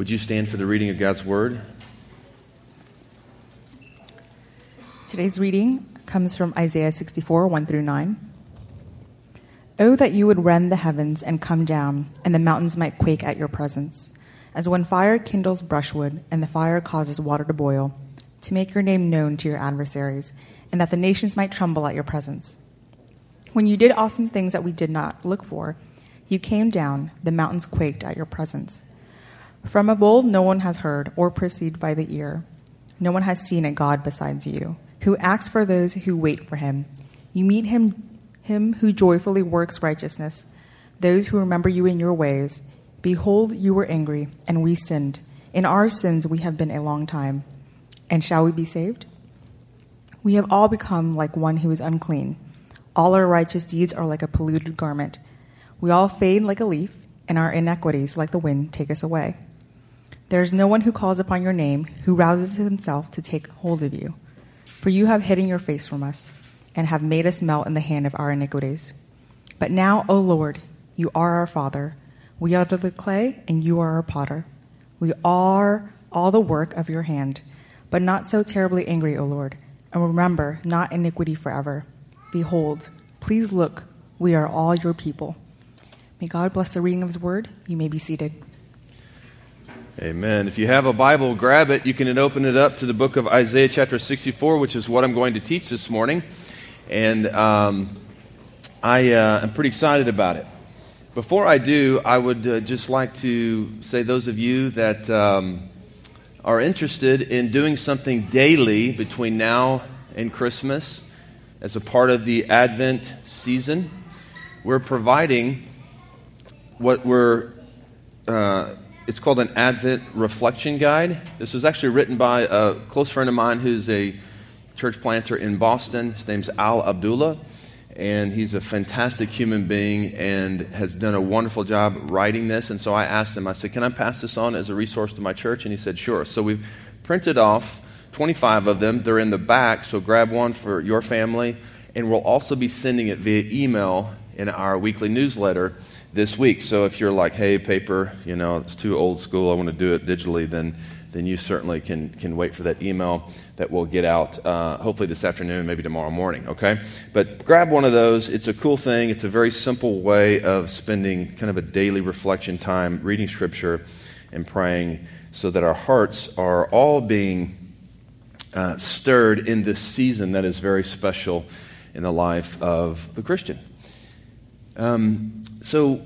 Would you stand for the reading of God's Word? Today's reading comes from Isaiah 64, 1 through 9. Oh, that you would rend the heavens and come down, and the mountains might quake at your presence. As when fire kindles brushwood, and the fire causes water to boil, to make your name known to your adversaries, and that the nations might tremble at your presence. When you did awesome things that we did not look for, you came down, the mountains quaked at your presence. From of old, no one has heard or perceived by the ear. No one has seen a God besides you, who acts for those who wait for him. You meet him, him who joyfully works righteousness, those who remember you in your ways. Behold, you were angry, and we sinned. In our sins we have been a long time. And shall we be saved? We have all become like one who is unclean. All our righteous deeds are like a polluted garment. We all fade like a leaf, and our iniquities, like the wind, take us away. There is no one who calls upon your name, who rouses himself to take hold of you. For you have hidden your face from us, and have made us melt in the hand of our iniquities. But now, O Lord, you are our Father. We are the clay, and you are our potter. We are all the work of your hand. But not so terribly angry, O Lord. And remember, not iniquity forever. Behold, please look, we are all your people. May God bless the reading of his word. You may be seated. Amen. If you have a Bible, grab it. You can open it up to the book of Isaiah, chapter 64, which is what I'm going to teach this morning. And um, I uh, am pretty excited about it. Before I do, I would uh, just like to say, those of you that um, are interested in doing something daily between now and Christmas as a part of the Advent season, we're providing what we're. Uh, it's called an Advent Reflection Guide. This was actually written by a close friend of mine who's a church planter in Boston. His name's Al Abdullah, and he's a fantastic human being and has done a wonderful job writing this. And so I asked him, I said, Can I pass this on as a resource to my church? And he said, Sure. So we've printed off 25 of them. They're in the back, so grab one for your family. And we'll also be sending it via email in our weekly newsletter this week. So if you're like, hey, paper, you know, it's too old school, I want to do it digitally, then, then you certainly can, can wait for that email that will get out uh, hopefully this afternoon, maybe tomorrow morning, okay? But grab one of those. It's a cool thing. It's a very simple way of spending kind of a daily reflection time, reading scripture and praying so that our hearts are all being uh, stirred in this season that is very special in the life of the Christian. Um, so,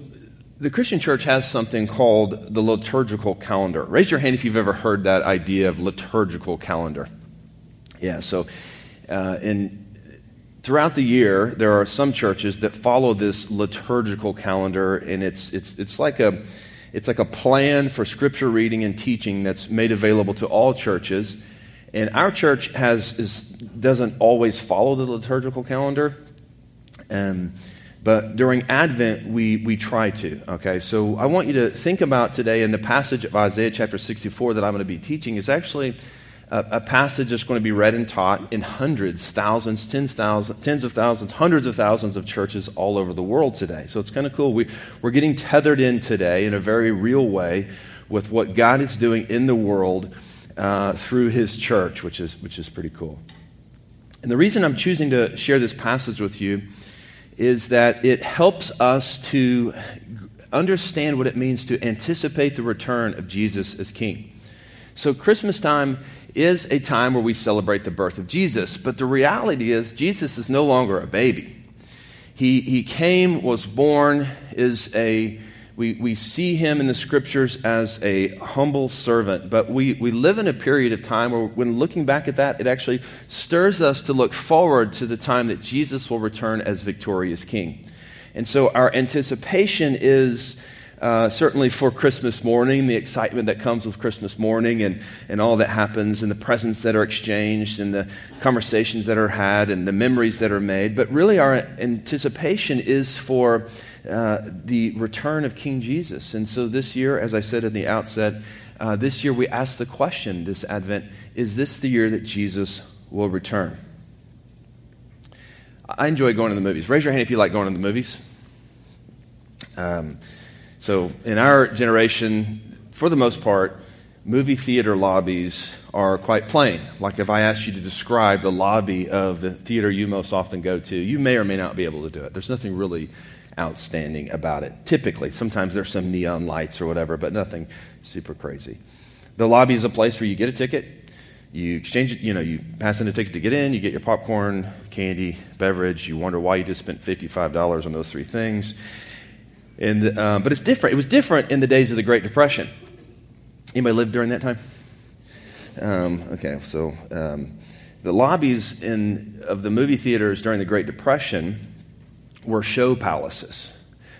the Christian church has something called the liturgical calendar. Raise your hand if you've ever heard that idea of liturgical calendar. Yeah, so uh, in, throughout the year, there are some churches that follow this liturgical calendar, and it's, it's, it's, like a, it's like a plan for scripture reading and teaching that's made available to all churches. And our church has, is, doesn't always follow the liturgical calendar. Um, but during Advent, we, we try to. Okay, so I want you to think about today in the passage of Isaiah chapter 64 that I'm going to be teaching is actually a, a passage that's going to be read and taught in hundreds, thousands, tens, thousands, tens of thousands, hundreds of thousands of churches all over the world today. So it's kind of cool. We, we're getting tethered in today in a very real way with what God is doing in the world uh, through His church, which is, which is pretty cool. And the reason I'm choosing to share this passage with you is that it helps us to understand what it means to anticipate the return of Jesus as King. So, Christmas time is a time where we celebrate the birth of Jesus, but the reality is, Jesus is no longer a baby. He, he came, was born, is a we, we see him in the scriptures as a humble servant, but we, we live in a period of time where, when looking back at that, it actually stirs us to look forward to the time that Jesus will return as victorious king. And so our anticipation is uh, certainly for Christmas morning, the excitement that comes with Christmas morning and, and all that happens, and the presents that are exchanged, and the conversations that are had, and the memories that are made. But really, our anticipation is for uh, the return of King Jesus. And so this year, as I said at the outset, uh, this year we ask the question this Advent is this the year that Jesus will return? I enjoy going to the movies. Raise your hand if you like going to the movies. Um, so, in our generation, for the most part, movie theater lobbies are quite plain. Like if I asked you to describe the lobby of the theater you most often go to, you may or may not be able to do it. There's nothing really outstanding about it. Typically, sometimes there's some neon lights or whatever, but nothing super crazy. The lobby is a place where you get a ticket, you exchange it, you know, you pass in a ticket to get in, you get your popcorn, candy, beverage, you wonder why you just spent $55 on those three things. And, uh, but it's different. It was different in the days of the Great Depression. Anybody lived during that time? Um, okay, so um, the lobbies in, of the movie theaters during the Great Depression were show palaces.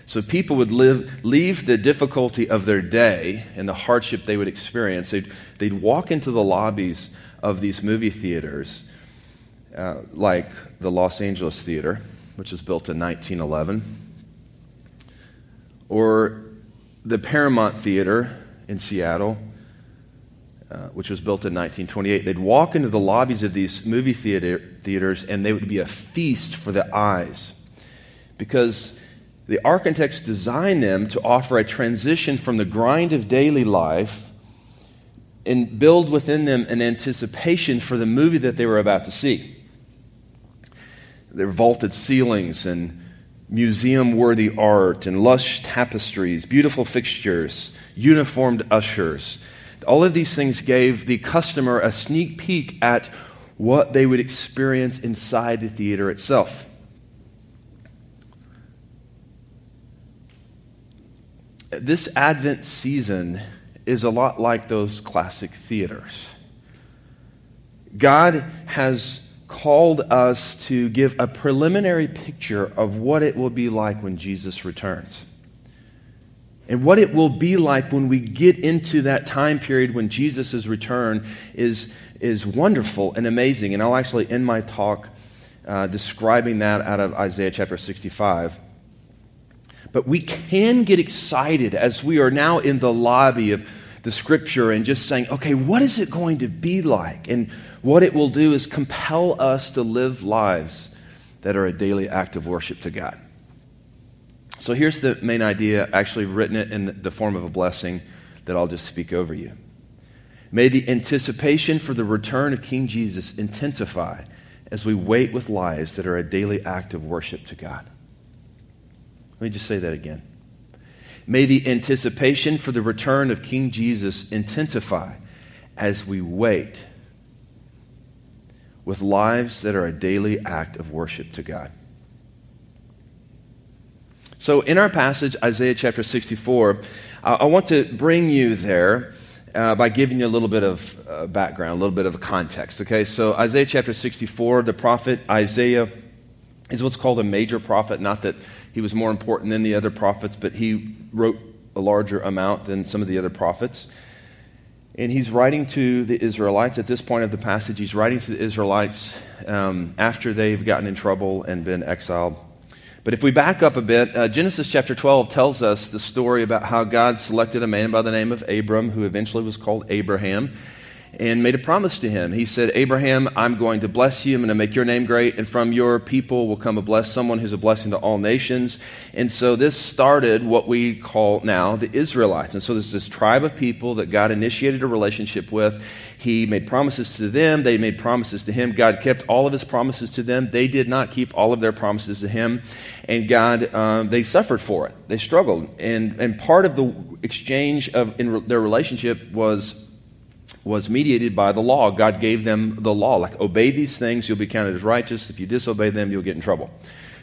So people would live, leave the difficulty of their day and the hardship they would experience. They'd, they'd walk into the lobbies of these movie theaters, uh, like the Los Angeles Theater, which was built in 1911, or the Paramount Theater in Seattle, uh, which was built in 1928. They'd walk into the lobbies of these movie theater, theaters, and they would be a feast for the eyes. Because the architects designed them to offer a transition from the grind of daily life and build within them an anticipation for the movie that they were about to see. Their vaulted ceilings and museum worthy art and lush tapestries, beautiful fixtures, uniformed ushers. All of these things gave the customer a sneak peek at what they would experience inside the theater itself. This Advent season is a lot like those classic theaters. God has called us to give a preliminary picture of what it will be like when Jesus returns. And what it will be like when we get into that time period when Jesus' return is, is wonderful and amazing. And I'll actually end my talk uh, describing that out of Isaiah chapter 65. But we can get excited as we are now in the lobby of the scripture and just saying, okay, what is it going to be like? And what it will do is compel us to live lives that are a daily act of worship to God. So here's the main idea, actually written it in the form of a blessing that I'll just speak over you. May the anticipation for the return of King Jesus intensify as we wait with lives that are a daily act of worship to God. Let me just say that again. May the anticipation for the return of King Jesus intensify as we wait with lives that are a daily act of worship to God. So, in our passage, Isaiah chapter 64, uh, I want to bring you there uh, by giving you a little bit of uh, background, a little bit of context. Okay, so Isaiah chapter 64, the prophet Isaiah is what's called a major prophet. Not that he was more important than the other prophets, but he wrote a larger amount than some of the other prophets. And he's writing to the Israelites at this point of the passage. He's writing to the Israelites um, after they've gotten in trouble and been exiled but if we back up a bit, uh, Genesis chapter 12 tells us the story about how God selected a man by the name of Abram, who eventually was called Abraham and made a promise to him. He said, Abraham, I'm going to bless you. I'm going to make your name great, and from your people will come a bless, someone who's a blessing to all nations. And so this started what we call now the Israelites. And so there's this tribe of people that God initiated a relationship with. He made promises to them, they made promises to him. God kept all of his promises to them. They did not keep all of their promises to him. And God, um, they suffered for it. They struggled. And, and part of the exchange of in re- their relationship was was mediated by the law. God gave them the law, like obey these things, you'll be counted as righteous. If you disobey them, you'll get in trouble.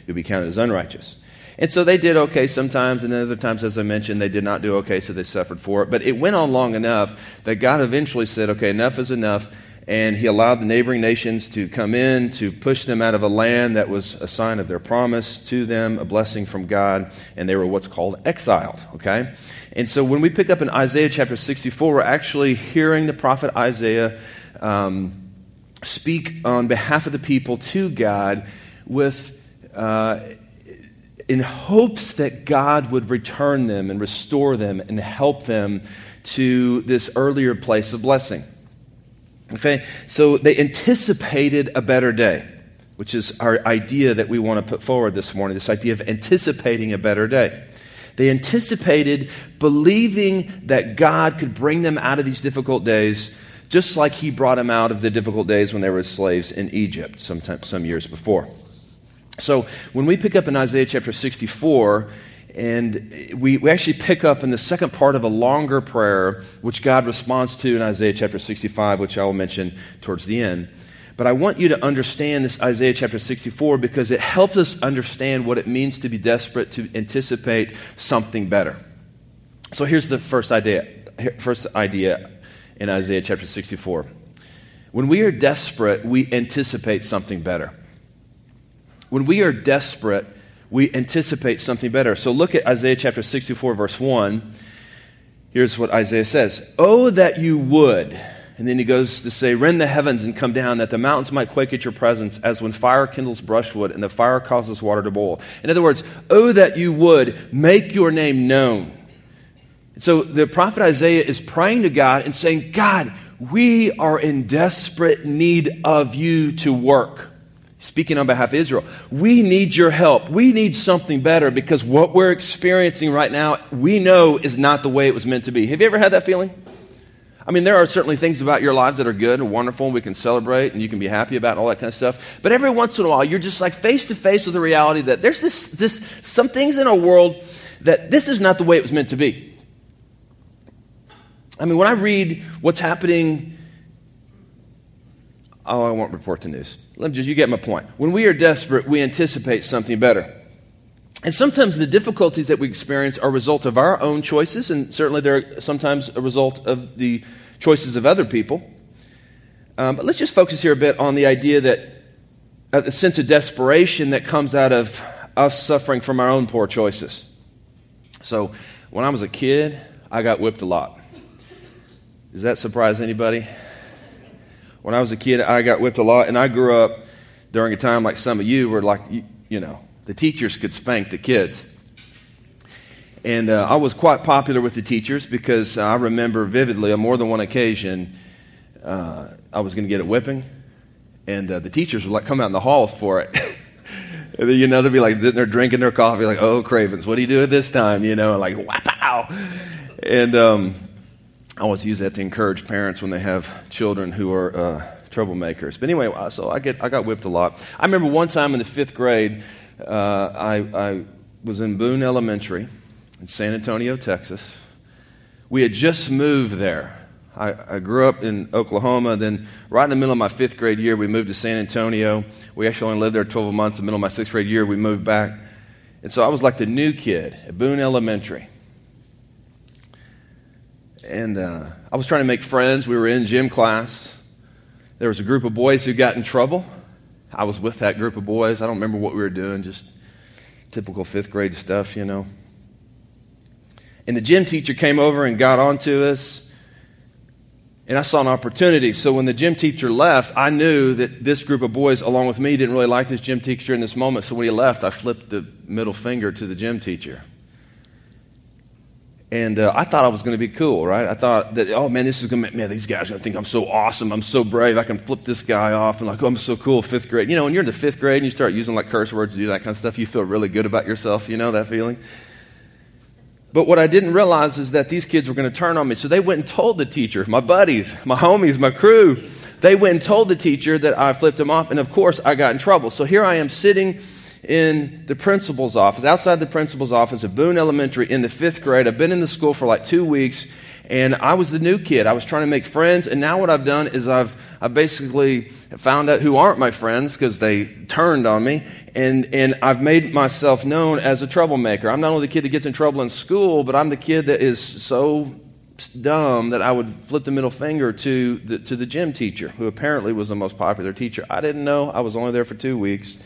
You'll be counted as unrighteous. And so they did okay sometimes, and then other times, as I mentioned, they did not do okay, so they suffered for it. But it went on long enough that God eventually said, okay, enough is enough. And he allowed the neighboring nations to come in to push them out of a land that was a sign of their promise to them, a blessing from God, and they were what's called exiled, okay? And so when we pick up in Isaiah chapter 64, we're actually hearing the prophet Isaiah um, speak on behalf of the people to God with. Uh, in hopes that God would return them and restore them and help them to this earlier place of blessing. Okay, so they anticipated a better day, which is our idea that we want to put forward this morning this idea of anticipating a better day. They anticipated believing that God could bring them out of these difficult days, just like He brought them out of the difficult days when they were slaves in Egypt sometime, some years before. So when we pick up in Isaiah chapter 64, and we, we actually pick up in the second part of a longer prayer, which God responds to in Isaiah chapter 65, which I will mention towards the end. But I want you to understand this Isaiah chapter 64 because it helps us understand what it means to be desperate, to anticipate something better. So here's the first idea, first idea in Isaiah chapter 64. When we are desperate, we anticipate something better. When we are desperate, we anticipate something better. So look at Isaiah chapter 64, verse 1. Here's what Isaiah says Oh, that you would. And then he goes to say, Rend the heavens and come down, that the mountains might quake at your presence, as when fire kindles brushwood and the fire causes water to boil. In other words, oh, that you would make your name known. So the prophet Isaiah is praying to God and saying, God, we are in desperate need of you to work speaking on behalf of Israel, we need your help. We need something better because what we're experiencing right now, we know is not the way it was meant to be. Have you ever had that feeling? I mean, there are certainly things about your lives that are good and wonderful, and we can celebrate and you can be happy about and all that kind of stuff. But every once in a while, you're just like face to face with the reality that there's this, this, some things in our world that this is not the way it was meant to be. I mean, when I read what's happening, oh, I won't report the news. Let me just, you get my point. When we are desperate, we anticipate something better. And sometimes the difficulties that we experience are a result of our own choices, and certainly they're sometimes a result of the choices of other people. Um, but let's just focus here a bit on the idea that uh, the sense of desperation that comes out of us suffering from our own poor choices. So, when I was a kid, I got whipped a lot. Does that surprise anybody? when I was a kid, I got whipped a lot, and I grew up during a time like some of you were like, you, you know, the teachers could spank the kids. And uh, I was quite popular with the teachers because I remember vividly on more than one occasion uh, I was going to get a whipping, and uh, the teachers would like come out in the hall for it. you know, they'd be like they're drinking their coffee, like, "Oh, Cravens, what do you do at this time?" You know, like, "Wow!" And um, I always use that to encourage parents when they have children who are uh, troublemakers. But anyway, so I, get, I got whipped a lot. I remember one time in the fifth grade, uh, I, I was in Boone Elementary in San Antonio, Texas. We had just moved there. I, I, grew up in Oklahoma. Then, right in the middle of my fifth grade year, we moved to San Antonio. We actually only lived there 12 months. In the middle of my sixth grade year, we moved back. And so I was like the new kid at Boone Elementary and uh, I was trying to make friends. We were in gym class. There was a group of boys who got in trouble. I was with that group of boys. I don't remember what we were doing, just typical fifth grade stuff, you know. And the gym teacher came over and got onto us. And I saw an opportunity. So when the gym teacher left, I knew that this group of boys, along with me, didn't really like this gym teacher in this moment. So when he left, I flipped the middle finger to the gym teacher. And uh, I thought I was going to be cool, right? I thought that, oh man, this is going to, man, these guys are going to think I'm so awesome. I'm so brave. I can flip this guy off and like, oh, I'm so cool, fifth grade. You know, when you're in the fifth grade and you start using like curse words to do that kind of stuff, you feel really good about yourself. You know that feeling? But what I didn't realize is that these kids were going to turn on me. So they went and told the teacher, my buddies, my homies, my crew, they went and told the teacher that I flipped him off. And of course, I got in trouble. So here I am sitting in the principal's office, outside the principal's office at Boone Elementary in the fifth grade. I've been in the school for like two weeks, and I was the new kid. I was trying to make friends, and now what I've done is I've, I've basically found out who aren't my friends because they turned on me, and, and I've made myself known as a troublemaker. I'm not only the kid that gets in trouble in school, but I'm the kid that is so dumb that I would flip the middle finger to the, to the gym teacher, who apparently was the most popular teacher. I didn't know. I was only there for two weeks.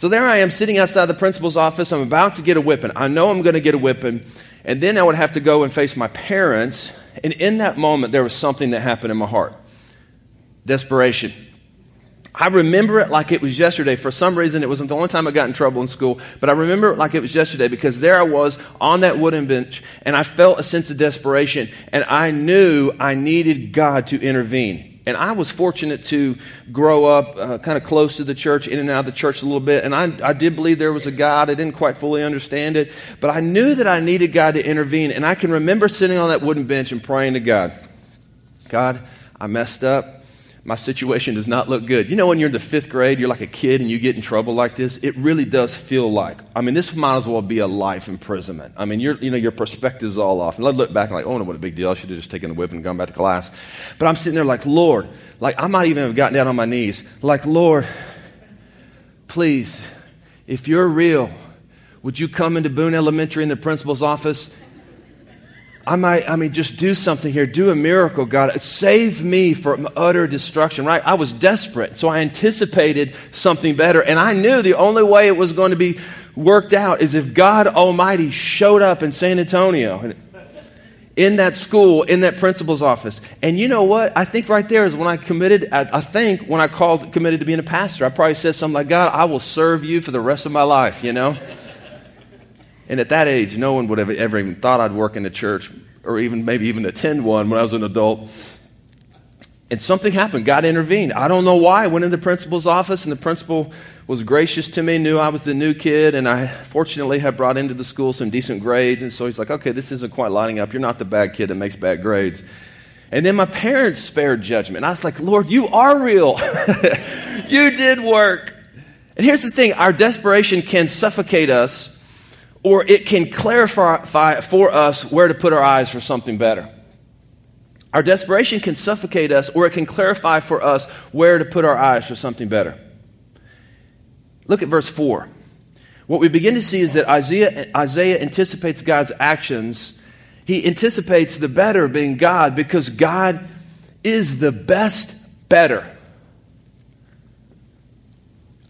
So there I am sitting outside the principal's office. I'm about to get a whipping. I know I'm going to get a whipping. And then I would have to go and face my parents. And in that moment, there was something that happened in my heart desperation. I remember it like it was yesterday. For some reason, it wasn't the only time I got in trouble in school, but I remember it like it was yesterday because there I was on that wooden bench and I felt a sense of desperation and I knew I needed God to intervene. And I was fortunate to grow up uh, kind of close to the church, in and out of the church a little bit. And I, I did believe there was a God. I didn't quite fully understand it. But I knew that I needed God to intervene. And I can remember sitting on that wooden bench and praying to God God, I messed up my situation does not look good. You know, when you're in the fifth grade, you're like a kid and you get in trouble like this, it really does feel like, I mean, this might as well be a life imprisonment. I mean, you you know, your perspective's all off. And I look back and like, oh, no, what a big deal. I should have just taken the whip and gone back to class. But I'm sitting there like, Lord, like, I might even have gotten down on my knees. Like, Lord, please, if you're real, would you come into Boone Elementary in the principal's office I might, I mean, just do something here. Do a miracle, God. Save me from utter destruction, right? I was desperate. So I anticipated something better. And I knew the only way it was going to be worked out is if God Almighty showed up in San Antonio, in that school, in that principal's office. And you know what? I think right there is when I committed, I, think when I called, committed to being a pastor, I probably said something like, God, I will serve you for the rest of my life, you know? And at that age, no one would have ever even thought I'd work in a church or even maybe even attend one when I was an adult. And something happened. God intervened. I don't know why. I went in the principal's office, and the principal was gracious to me, knew I was the new kid, and I fortunately had brought into the school some decent grades. And so he's like, okay, this isn't quite lining up. You're not the bad kid that makes bad grades. And then my parents spared judgment. I was like, Lord, you are real. you did work. And here's the thing our desperation can suffocate us or it can clarify for us where to put our eyes for something better. Our desperation can suffocate us, or it can clarify for us where to put our eyes for something better. Look at verse 4. What we begin to see is that Isaiah, Isaiah anticipates God's actions. He anticipates the better being God because God is the best better.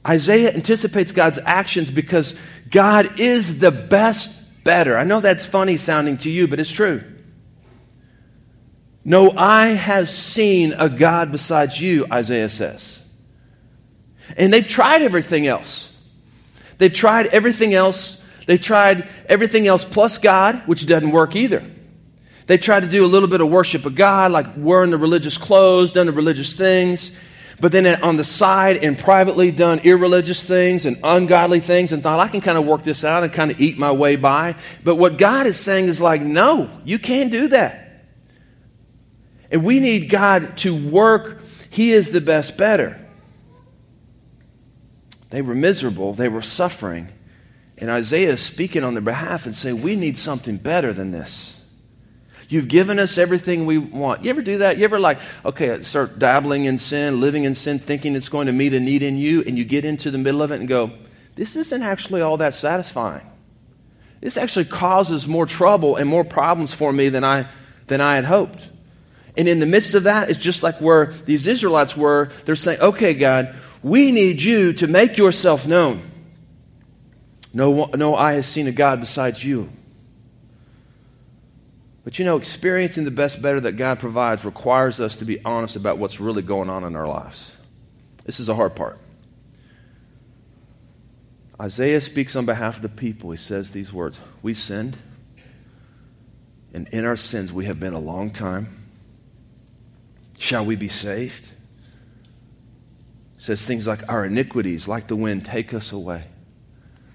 Isaiah anticipates God's actions because God is the best better. I know that's funny sounding to you, but it's true. No eye has seen a God besides you, Isaiah says. And they've tried everything else. They've tried everything else. They've tried everything else plus God, which doesn't work either. They tried to do a little bit of worship of God, like wearing the religious clothes, done the religious things but then on the side and privately done irreligious things and ungodly things and thought, I can kind of work this out and kind of eat my way by. But what God is saying is like, no, you can't do that. And we need God to work. He is the best better. They were miserable, they were suffering. And Isaiah is speaking on their behalf and saying, We need something better than this. You've given us everything we want. You ever do that? You ever like, okay, start dabbling in sin, living in sin, thinking it's going to meet a need in you, and you get into the middle of it and go, this isn't actually all that satisfying. This actually causes more trouble and more problems for me than I, than I had hoped. And in the midst of that, it's just like where these Israelites were. They're saying, okay, God, we need you to make yourself known. No, no eye has seen a God besides you. But you know, experiencing the best better that God provides requires us to be honest about what's really going on in our lives. This is the hard part. Isaiah speaks on behalf of the people. He says these words We sinned, and in our sins we have been a long time. Shall we be saved? says things like, Our iniquities, like the wind, take us away.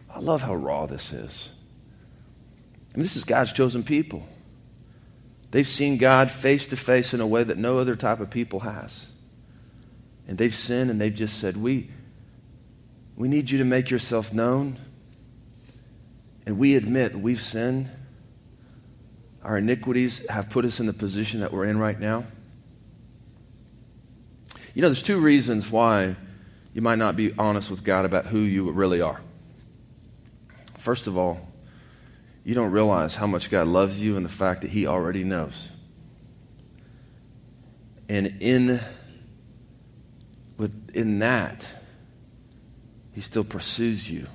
I love how raw this is. Mean, this is God's chosen people. They've seen God face to face in a way that no other type of people has. And they've sinned and they've just said, We, we need you to make yourself known. And we admit we've sinned. Our iniquities have put us in the position that we're in right now. You know, there's two reasons why you might not be honest with God about who you really are. First of all, you don't realize how much God loves you and the fact that He already knows. And in, within that, He still pursues you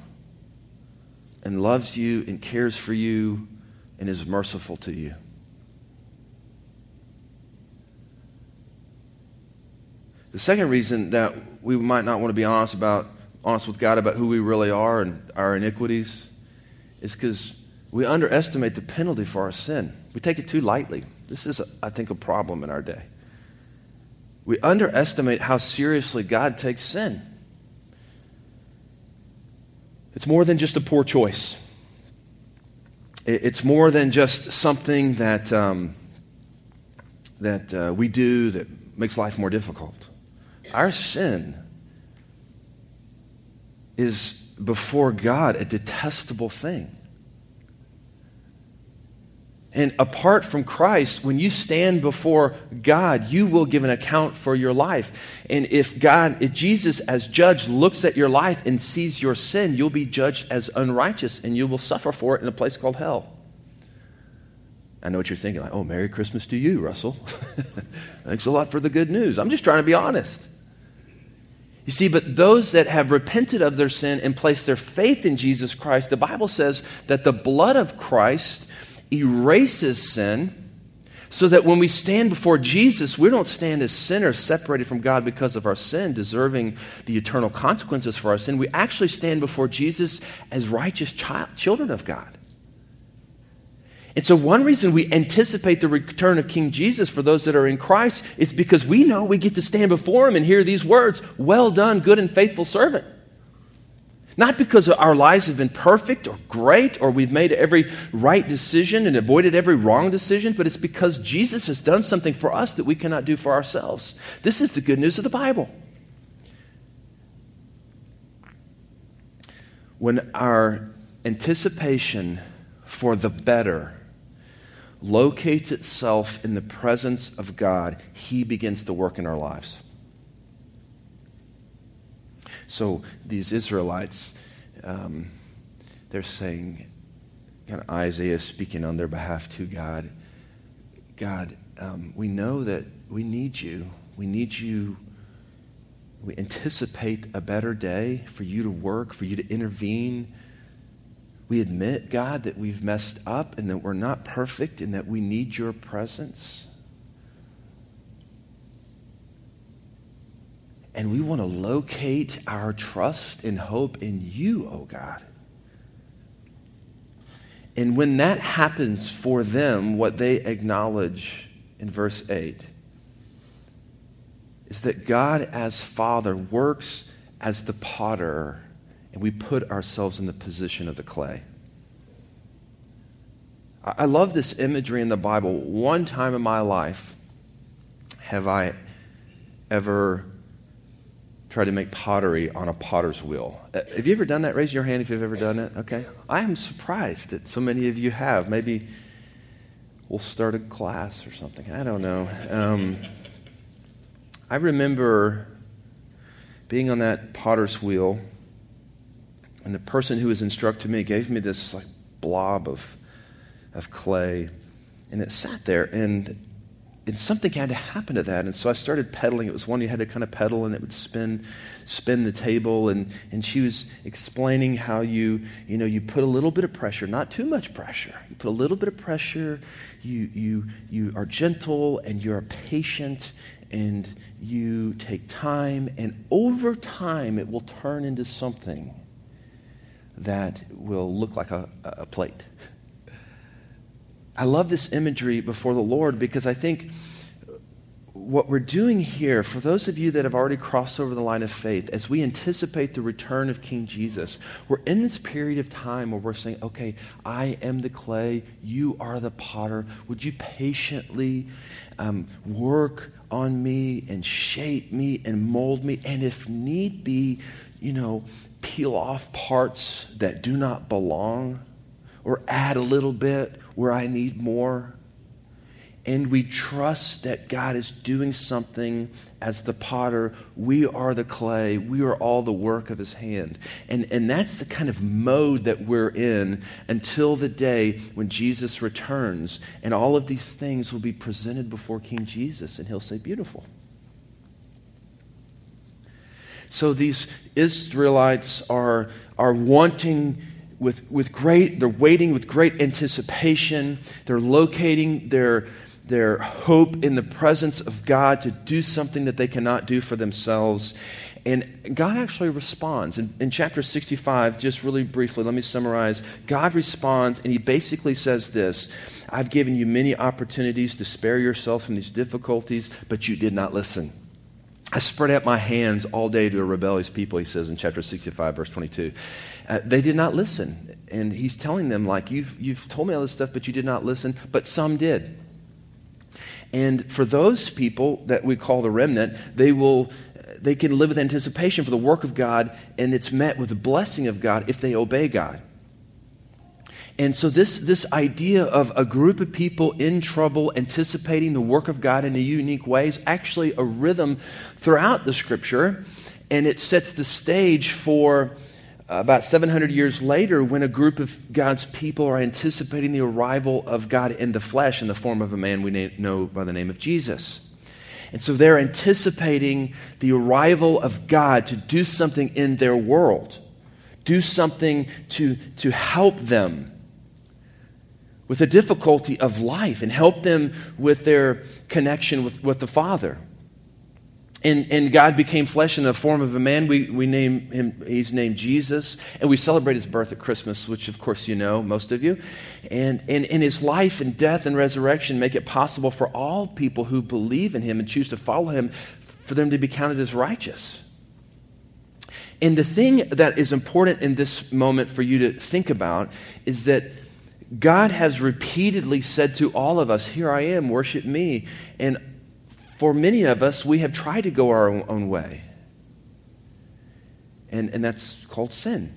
and loves you and cares for you and is merciful to you. The second reason that we might not want to be honest about honest with God about who we really are and our iniquities is because we underestimate the penalty for our sin. We take it too lightly. This is, I think, a problem in our day. we underestimate how seriously God takes sin. It's more than just a poor choice. It's more than just something that, um, that uh, we do that makes life more difficult. Our sin is before God a detestable thing. And apart from Christ, when you stand before God, you will give an account for your life. And if God, if Jesus as judge looks at your life and sees your sin, you'll be judged as unrighteous and you will suffer for it in a place called hell. I know what you're thinking, like, oh, Merry Christmas to you, Russell. Thanks a lot for the good news. I'm just trying to be honest. You see, but those that have repented of their sin and placed their faith in Jesus Christ, the Bible says that the blood of Christ erases sin so that when we stand before Jesus, we don't stand as sinners separated from God because of our sin, deserving the eternal consequences for our sin. We actually stand before Jesus as righteous child, children of God. And so, one reason we anticipate the return of King Jesus for those that are in Christ is because we know we get to stand before Him and hear these words Well done, good and faithful servant. Not because our lives have been perfect or great or we've made every right decision and avoided every wrong decision, but it's because Jesus has done something for us that we cannot do for ourselves. This is the good news of the Bible. When our anticipation for the better locates itself in the presence of God, He begins to work in our lives. So these Israelites, um, they're saying, kind of Isaiah speaking on their behalf to God, God, um, we know that we need you. We need you. We anticipate a better day for you to work, for you to intervene. We admit, God, that we've messed up and that we're not perfect and that we need your presence. And we want to locate our trust and hope in you, oh God. And when that happens for them, what they acknowledge in verse 8 is that God, as Father, works as the potter, and we put ourselves in the position of the clay. I love this imagery in the Bible. One time in my life have I ever try to make pottery on a potter's wheel. Uh, have you ever done that? Raise your hand if you've ever done it. Okay. I am surprised that so many of you have. Maybe we'll start a class or something. I don't know. Um, I remember being on that potter's wheel, and the person who was instructing me gave me this like blob of of clay, and it sat there, and and something had to happen to that. And so I started pedaling. It was one you had to kind of pedal and it would spin, spin the table. And, and she was explaining how you, you know, you put a little bit of pressure, not too much pressure. You put a little bit of pressure. You, you, you are gentle and you are patient and you take time. And over time, it will turn into something that will look like a, a plate. I love this imagery before the Lord because I think what we're doing here, for those of you that have already crossed over the line of faith, as we anticipate the return of King Jesus, we're in this period of time where we're saying, okay, I am the clay, you are the potter. Would you patiently um, work on me and shape me and mold me? And if need be, you know, peel off parts that do not belong or add a little bit where I need more. And we trust that God is doing something as the potter. We are the clay. We are all the work of his hand. And, and that's the kind of mode that we're in until the day when Jesus returns. And all of these things will be presented before King Jesus, and he'll say, Beautiful. So these Israelites are, are wanting with, with great, they're waiting with great anticipation. They're locating their, their hope in the presence of God to do something that they cannot do for themselves. And God actually responds. In, in, chapter 65, just really briefly, let me summarize. God responds, and he basically says this I've given you many opportunities to spare yourself from these difficulties, but you did not listen. I spread out my hands all day to a rebellious people, he says in chapter 65, verse 22. Uh, they did not listen. And he's telling them, like, you've, you've told me all this stuff, but you did not listen. But some did. And for those people that we call the remnant, they will they can live with anticipation for the work of God, and it's met with the blessing of God if they obey God. And so, this, this idea of a group of people in trouble anticipating the work of God in a unique way is actually a rhythm throughout the scripture, and it sets the stage for uh, about 700 years later when a group of God's people are anticipating the arrival of God in the flesh in the form of a man we know by the name of Jesus. And so they're anticipating the arrival of God to do something in their world, do something to, to help them with the difficulty of life and help them with their connection with, with the Father. And, and God became flesh in the form of a man. We, we name him, he's named Jesus. And we celebrate his birth at Christmas, which of course you know, most of you. And, and, and his life and death and resurrection make it possible for all people who believe in him and choose to follow him for them to be counted as righteous. And the thing that is important in this moment for you to think about is that God has repeatedly said to all of us, Here I am, worship me. And for many of us, we have tried to go our own, way. And, and that's called sin.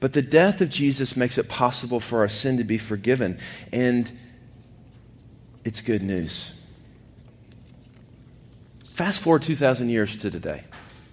But the death of Jesus makes it possible for our sin to be forgiven. And it's good news. Fast forward 2,000 years to today.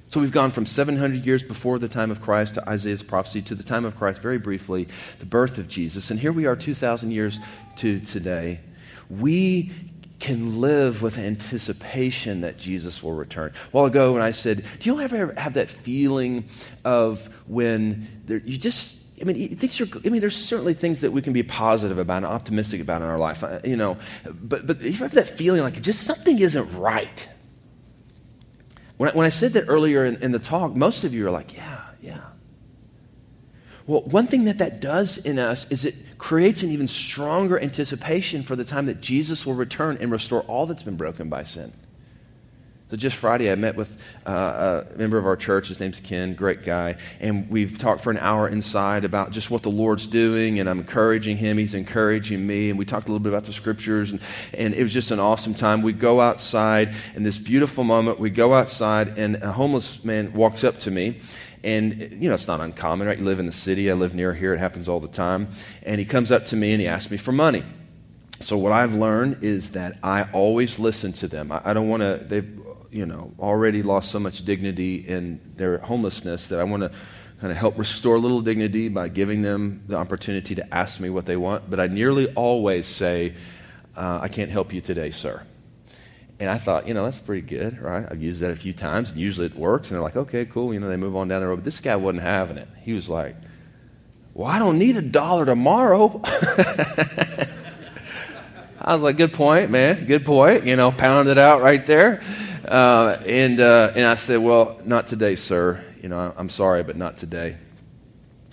So we've gone from 700 years before the time of Christ to Isaiah's prophecy to the time of Christ, very briefly, the birth of Jesus. And here we are 2,000 years to today. We can live with anticipation that Jesus will return. A while ago, when I said, Do you ever have that feeling of when there, you just, I mean, things are, I mean, there's certainly things that we can be positive about and optimistic about in our life, uh, you know, but, but you have that feeling like just something isn't right. When I, when I said that earlier in, in the talk, most of you are like, Yeah, yeah. Well, one thing that that does in us is it creates an even stronger anticipation for the time that Jesus will return and restore all that's been broken by sin. So just Friday, I met with uh, a member of our church. His name's Ken, great guy, and we've talked for an hour inside about just what the Lord's doing, and I'm encouraging him. He's encouraging me, and we talked a little bit about the scriptures, and, and it was just an awesome time. We go outside, in this beautiful moment, we go outside, and a homeless man walks up to me, and, you know, it's not uncommon, right? You live in the city. I live near here. It happens all the time. And he comes up to me and he asks me for money. So, what I've learned is that I always listen to them. I, I don't want to, they've, you know, already lost so much dignity in their homelessness that I want to kind of help restore a little dignity by giving them the opportunity to ask me what they want. But I nearly always say, uh, I can't help you today, sir. And I thought, you know, that's pretty good, right? I've used that a few times, and usually it works. And they're like, okay, cool. You know, they move on down the road. But this guy wasn't having it. He was like, well, I don't need a dollar tomorrow. I was like, good point, man. Good point. You know, pounded it out right there. Uh, and, uh, and I said, well, not today, sir. You know, I'm sorry, but not today.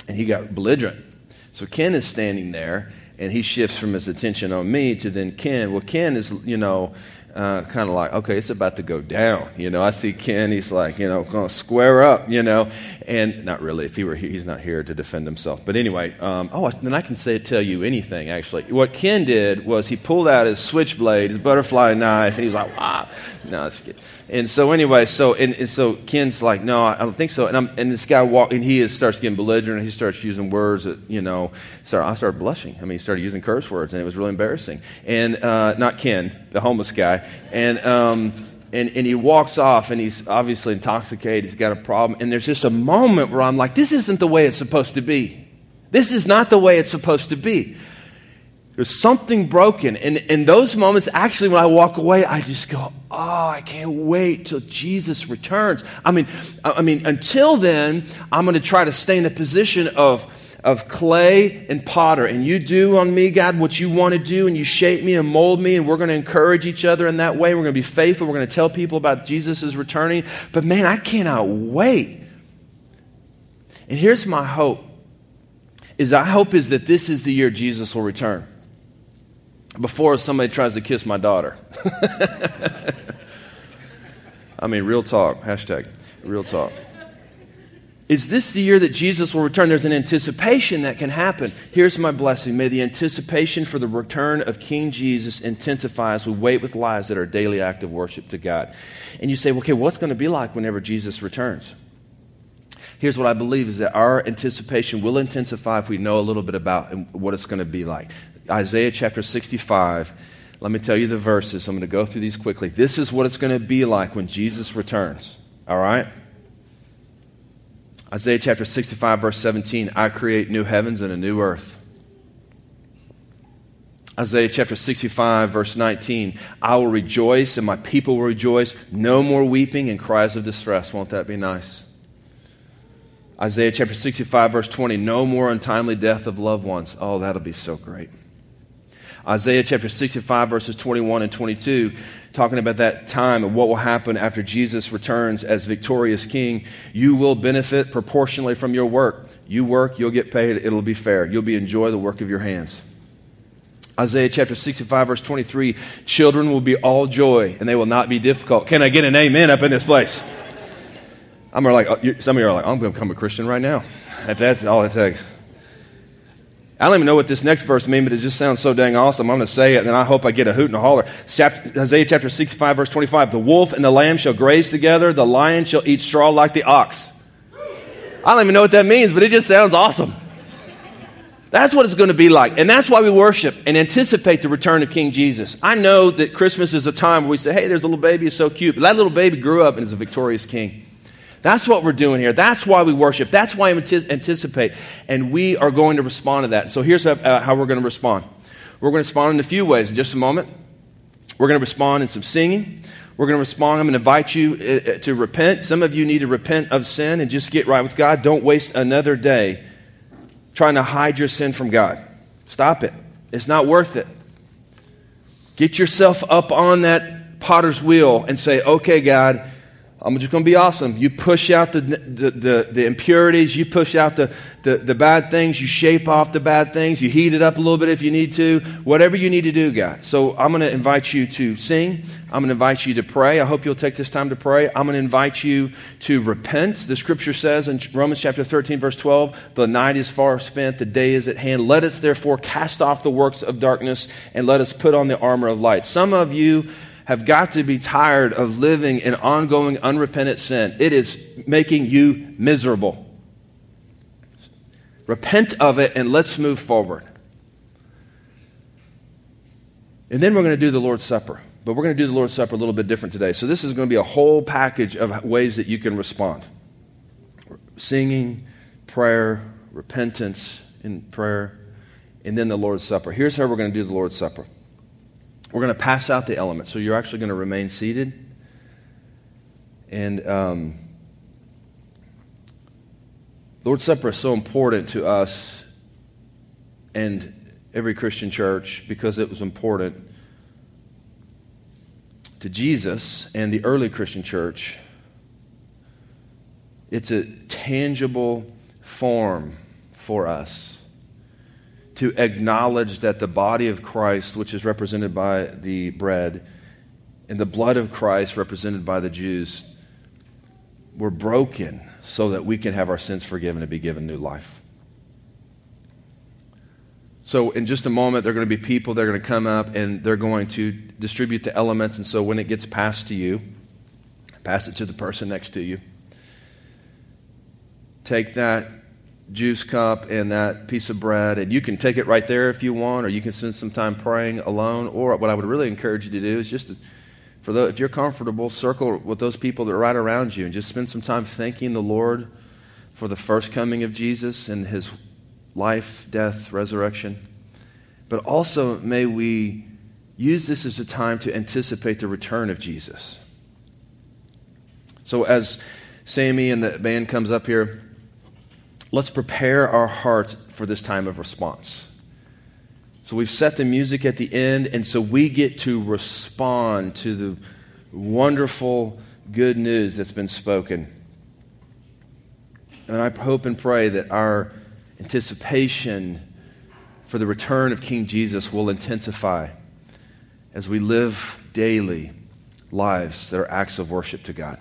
And he got belligerent. So Ken is standing there, and he shifts from his attention on me to then Ken. Well, Ken is, you know, uh, kind of like, okay, it's about to go down. You know, I see Ken, he's like, you know, going to square up, you know, and not really. If he were here, he's not here to defend himself. But anyway, um, oh, then I can say tell you anything, actually. What Ken did was he pulled out his switchblade, his butterfly knife, and he was like, wow. No, good. And so anyway, so and, and, so Ken's like, no, I don't think so. And I'm, and this guy walk, and he is, starts getting belligerent. He starts using words that you know. Start, I started blushing. I mean, he started using curse words, and it was really embarrassing. And uh, not Ken, the homeless guy. And um, and, and he walks off and he's obviously intoxicated. He's got a problem. And there's just a moment where I'm like, this isn't the way it's supposed to be. This is not the way it's supposed to be. There's something broken. And in those moments, actually, when I walk away, I just go, oh, I can't wait till Jesus returns. I mean, I mean, until then, I'm going to try to stay in a position of, of clay and potter. And you do on me, God, what you want to do, and you shape me and mold me, and we're going to encourage each other in that way. We're going to be faithful. We're going to tell people about Jesus' returning. But man, I cannot wait. And here's my hope. Is I hope is that this is the year Jesus will return before somebody tries to kiss my daughter. I mean, real talk. Hashtag real talk. Is this the year that Jesus will return? There's an anticipation that can happen. Here's my blessing. May the anticipation for the return of King Jesus intensify as we wait with lives that are daily act of worship to God. And you say, okay, what's going to be like whenever Jesus returns? Here's what I believe is that our anticipation will intensify if we know a little bit about what it's going to be like. Isaiah chapter 65. Let me tell you the verses. I'm going to go through these quickly. This is what it's going to be like when Jesus returns. All right? Isaiah chapter 65, verse 17 I create new heavens and a new earth. Isaiah chapter 65, verse 19 I will rejoice and my people will rejoice. No more weeping and cries of distress. Won't that be nice? Isaiah chapter 65, verse 20 No more untimely death of loved ones. Oh, that'll be so great. Isaiah chapter 65, verses 21 and 22, talking about that time and what will happen after Jesus returns as victorious king. You will benefit proportionally from your work. You work, you'll get paid, it'll be fair. You'll be enjoy the work of your hands. Isaiah chapter 65, verse 23 Children will be all joy and they will not be difficult. Can I get an amen up in this place? I'm like, uh, some of you are like, I'm going to become a Christian right now. If that's all it takes. I don't even know what this next verse means, but it just sounds so dang awesome. I'm going to say it, and I hope I get a hoot and a holler. Isaiah chapter 65, verse 25. The wolf and the lamb shall graze together, the lion shall eat straw like the ox. I don't even know what that means, but it just sounds awesome. That's what it's going to be like. And that's why we worship and anticipate the return of King Jesus. I know that Christmas is a time where we say, hey, there's a little baby, it's so cute. But that little baby grew up and is a victorious king. That's what we're doing here. That's why we worship. That's why we anticipate. And we are going to respond to that. So here's how, uh, how we're going to respond. We're going to respond in a few ways in just a moment. We're going to respond in some singing. We're going to respond. I'm going to invite you uh, uh, to repent. Some of you need to repent of sin and just get right with God. Don't waste another day trying to hide your sin from God. Stop it. It's not worth it. Get yourself up on that potter's wheel and say, okay, God, I'm just going to be awesome. You push out the, the, the, the, impurities, you push out the, the, the bad things, you shape off the bad things, you heat it up a little bit if you need to, whatever you need to do, God. So I'm going to invite you to sing. I'm going to invite you to pray. I hope you'll take this time to pray. I'm going to invite you to repent. The scripture says in Romans chapter 13, verse 12, the night is far spent, the day is at hand. Let us therefore cast off the works of darkness and let us put on the armor of light. Some of you have got to be tired of living in ongoing unrepentant sin. It is making you miserable. Repent of it and let's move forward. And then we're going to do the Lord's Supper. But we're going to do the Lord's Supper a little bit different today. So this is going to be a whole package of ways that you can respond singing, prayer, repentance in prayer, and then the Lord's Supper. Here's how we're going to do the Lord's Supper. We're going to pass out the elements. So you're actually going to remain seated. And um, Lord's Supper is so important to us and every Christian church because it was important to Jesus and the early Christian church. It's a tangible form for us to acknowledge that the body of Christ, which is represented by the bread, and the blood of Christ, represented by the Jews, were broken so that we can have our sins forgiven and be given new life. So, in just a moment, there are going to be people that are going to come up and they're going to distribute the elements. And so, when it gets passed to you, pass it to the person next to you. Take that juice cup and that piece of bread, and you can take it right there if you want, or you can spend some time praying alone. Or what I would really encourage you to do is just to, for the, if you're comfortable, circle with those people that are right around you, and just spend some time thanking the Lord for the first coming of Jesus and His life, death, resurrection. But also, may we use this as a time to anticipate the return of Jesus. So, as Sammy and the band comes up here, let's prepare our hearts for this time of response. So we've set the music at the end, and so we get to respond to the wonderful good news that's been spoken. And I hope and pray that our anticipation for the return of King Jesus will intensify as we live daily lives that are acts of worship to God.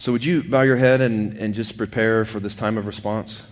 So, would you bow your head and, and just prepare for this time of response?